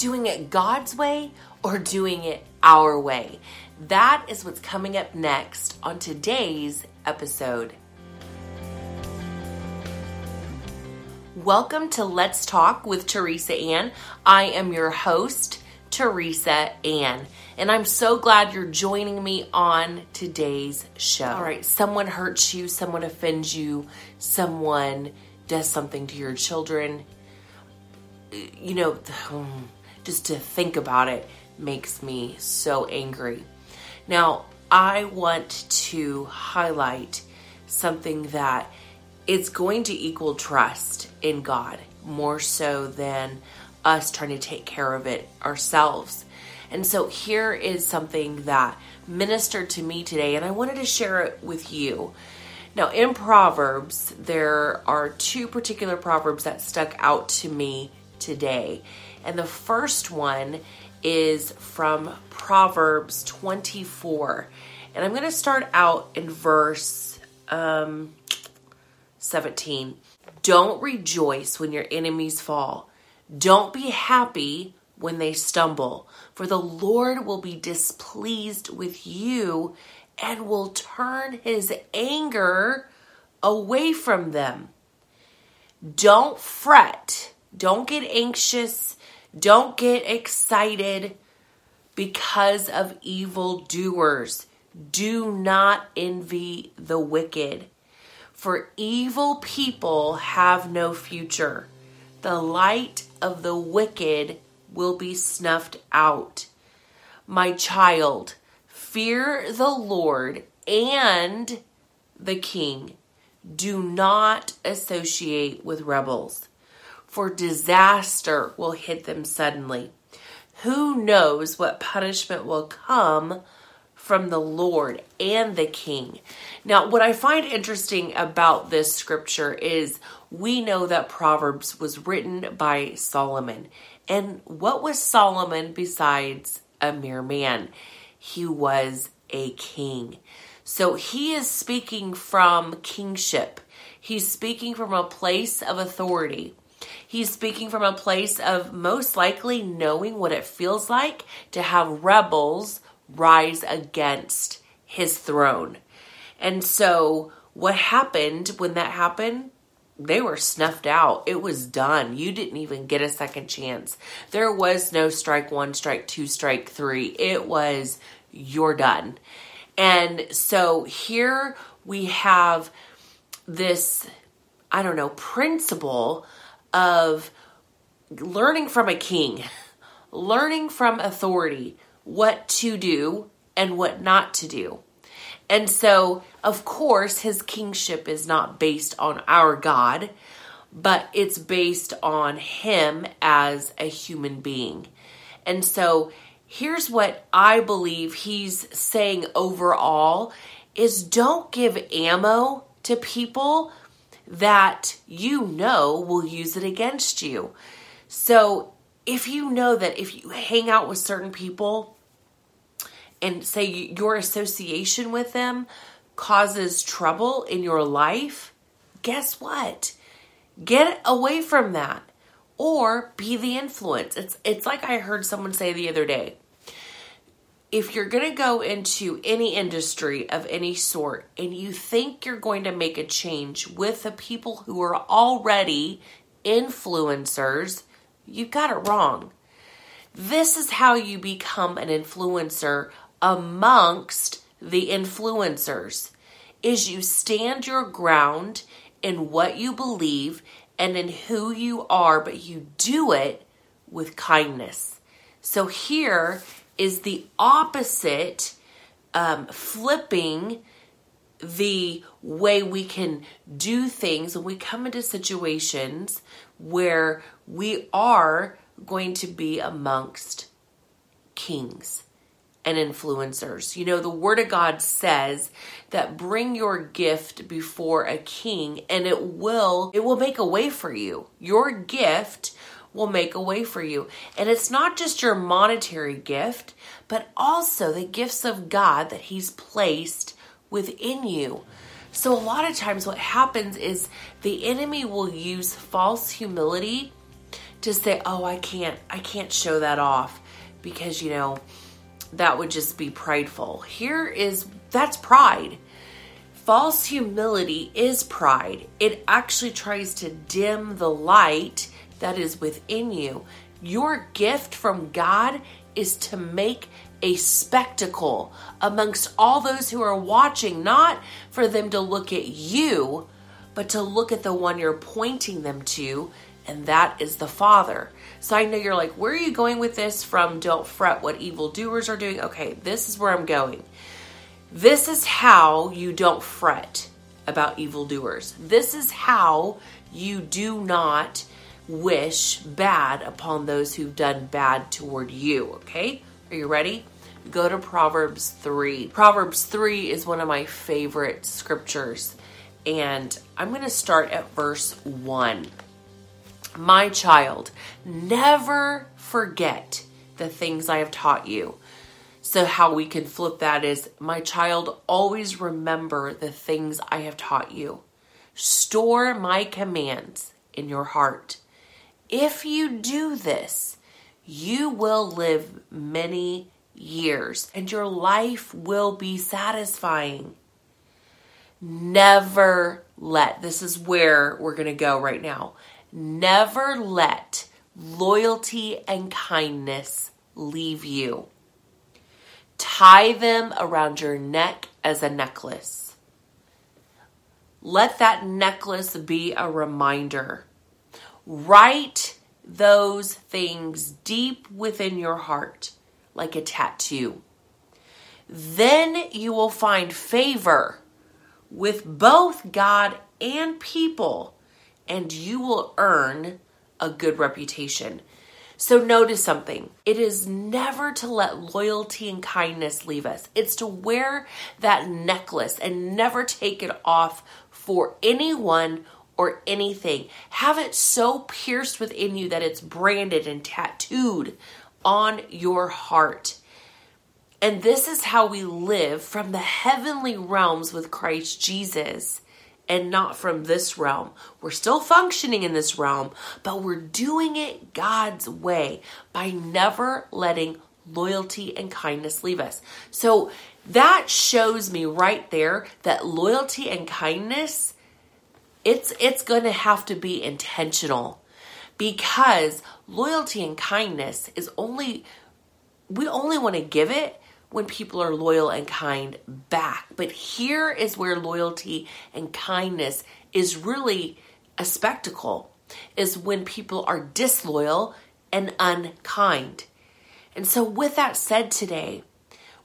doing it God's way or doing it our way? That is what's coming up next on today's episode. Welcome to Let's Talk with Teresa Ann. I am your host, Teresa Ann, and I'm so glad you're joining me on today's show. All right, someone hurts you, someone offends you, someone does something to your children. You know, hmm. Just to think about it makes me so angry. Now, I want to highlight something that it's going to equal trust in God more so than us trying to take care of it ourselves. And so here is something that ministered to me today, and I wanted to share it with you. Now, in Proverbs, there are two particular Proverbs that stuck out to me today. And the first one is from Proverbs 24. And I'm going to start out in verse um, 17. Don't rejoice when your enemies fall. Don't be happy when they stumble, for the Lord will be displeased with you and will turn his anger away from them. Don't fret. Don't get anxious. Don't get excited because of evil doers. Do not envy the wicked, for evil people have no future. The light of the wicked will be snuffed out. My child, fear the Lord and the king. Do not associate with rebels, for disaster will hit them suddenly. Who knows what punishment will come from the Lord and the king? Now, what I find interesting about this scripture is we know that Proverbs was written by Solomon. And what was Solomon besides a mere man? He was a king. So he is speaking from kingship. He's speaking from a place of authority. He's speaking from a place of most likely knowing what it feels like to have rebels rise against his throne. And so, what happened when that happened? they were snuffed out. It was done. You didn't even get a second chance. There was no strike one, strike two, strike three. It was you're done. And so here we have this, I don't know, principle of learning from a king, learning from authority what to do and what not to do. And so, of course, his kingship is not based on our God, but it's based on him as a human being. And so, here's what I believe he's saying overall is don't give ammo to people that you know will use it against you. So, if you know that if you hang out with certain people and say your association with them causes trouble in your life, guess what? Get away from that or be the influence. It's it's like I heard someone say the other day. If you're going to go into any industry of any sort and you think you're going to make a change with the people who are already influencers, you've got it wrong. This is how you become an influencer amongst the influencers is you stand your ground in what you believe and in who you are, but you do it with kindness. So here is the opposite, um, flipping the way we can do things when we come into situations where we are going to be amongst kings and influencers. You know, the Word of God says that bring your gift before a king and it will it will make a way for you. Your gift will make a way for you. And it's not just your monetary gift, but also the gifts of God that he's placed within you. So a lot of times what happens is the enemy will use false humility to say, "Oh, I can't I can't show that off because, you know, that would just be prideful." Here is that's pride. False humility is pride. It actually tries to dim the light that is within you. Your gift from God is to make a spectacle amongst all those who are watching, not for them to look at you, but to look at the one you're pointing them to, and that is the Father. So I know you're like, where are you going with this from? Don't fret what evildoers are doing. Okay, this is where I'm going. This is how you don't fret about evildoers. This is how you do not wish bad upon those who've done bad toward you. Okay? Are you ready? Go to Proverbs 3. Proverbs 3 is one of my favorite scriptures, and I'm going to start at verse 1. My child, never forget the things I have taught you. So, how we can flip that is, my child, always remember the things I have taught you. Store my commands in your heart. If you do this, you will live many years and your life will be satisfying. Never let, this is where we're going to go right now. Never let loyalty and kindness leave you. Tie them around your neck as a necklace. Let that necklace be a reminder. Write those things deep within your heart like a tattoo. Then you will find favor with both God and people, and you will earn a good reputation. So, notice something. It is never to let loyalty and kindness leave us. It's to wear that necklace and never take it off for anyone or anything. Have it so pierced within you that it's branded and tattooed on your heart. And this is how we live from the heavenly realms with Christ Jesus and not from this realm. We're still functioning in this realm, but we're doing it God's way by never letting loyalty and kindness leave us. So that shows me right there that loyalty and kindness it's it's going to have to be intentional because loyalty and kindness is only we only want to give it when people are loyal and kind back. But here is where loyalty and kindness is really a spectacle is when people are disloyal and unkind. And so with that said today,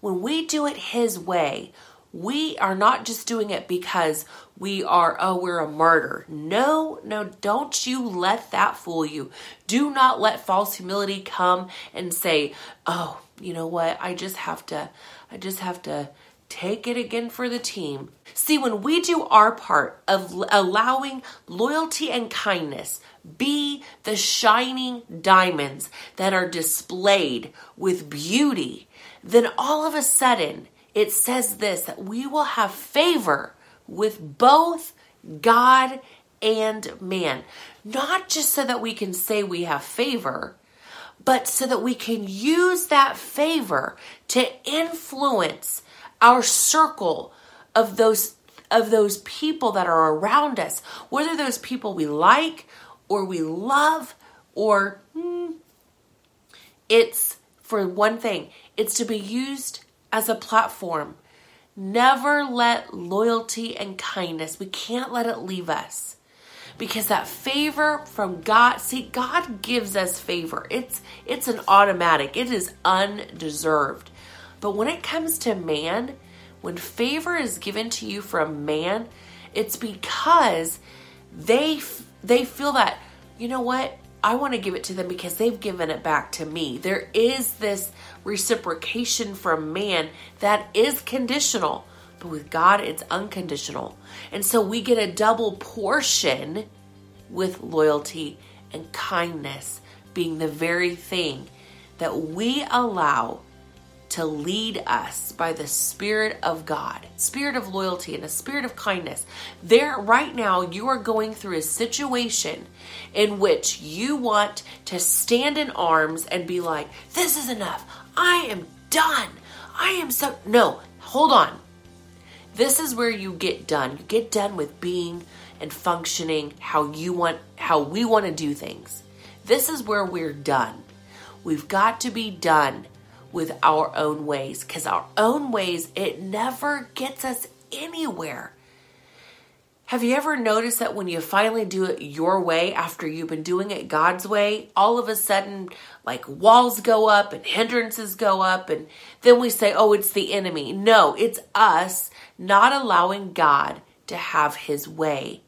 when we do it his way, we are not just doing it because we are, oh, we're a martyr. No, no, don't you let that fool you. Do not let false humility come and say, oh, you know what? I just have to, I just have to take it again for the team. See, when we do our part of allowing loyalty and kindness be the shining diamonds that are displayed with beauty, then all of a sudden, it says this that we will have favor with both God and man. Not just so that we can say we have favor, but so that we can use that favor to influence our circle of those of those people that are around us, whether those people we like or we love or hmm, it's for one thing, it's to be used as a platform. Never let loyalty and kindness, we can't let it leave us. Because that favor from God, see, God gives us favor. It's it's an automatic. It is undeserved. But when it comes to man, when favor is given to you from man, it's because they they feel that, you know what? I want to give it to them because they've given it back to me. There is this reciprocation from man that is conditional, but with God, it's unconditional. And so we get a double portion with loyalty and kindness being the very thing that we allow to lead us by the Spirit of God, Spirit of loyalty, and a Spirit of kindness. There, right now, you are going through a situation in which you want to stand in arms and be like, This is enough. I am done. I am so. No, hold on. This is where you get done. You get done with being and functioning how you want, how we want to do things. This is where we're done. We've got to be done with our own ways because our own ways, it never gets us anywhere. Have you ever noticed that when you finally do it your way after you've been doing it God's way, all of a sudden, like walls go up and hindrances go up, and then we say, oh, it's the enemy. No, it's us not allowing God to have his way.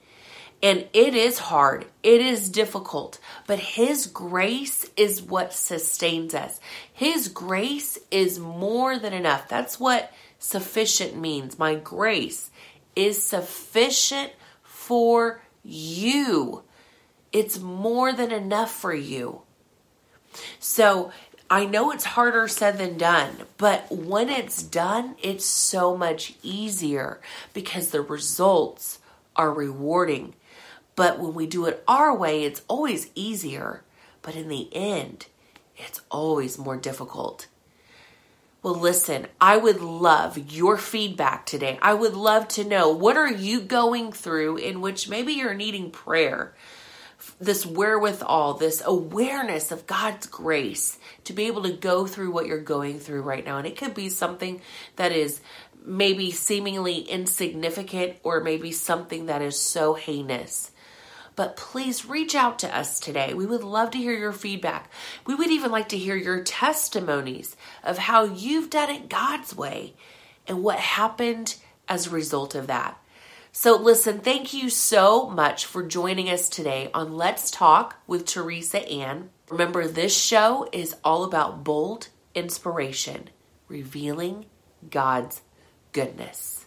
And it is hard, it is difficult, but His grace is what sustains us. His grace is more than enough. That's what sufficient means. My grace is sufficient for you, it's more than enough for you. So, I know it's harder said than done, but when it's done, it's so much easier because the results are rewarding but when we do it our way, it's always easier. But in the end, it's always more difficult. Well, listen, I would love your feedback today. I would love to know what are you going through in which maybe you're needing prayer. This wherewithal, this awareness of God's grace to be able to go through what you're going through right now. And it could be something that is maybe seemingly insignificant or maybe something that is so heinous but please reach out to us today. We would love to hear your feedback. We would even like to hear your testimonies of how you've done it God's way and what happened as a result of that. So, listen, thank you so much for joining us today on Let's Talk with Teresa Ann. Remember, this show is all about bold inspiration, revealing God's goodness.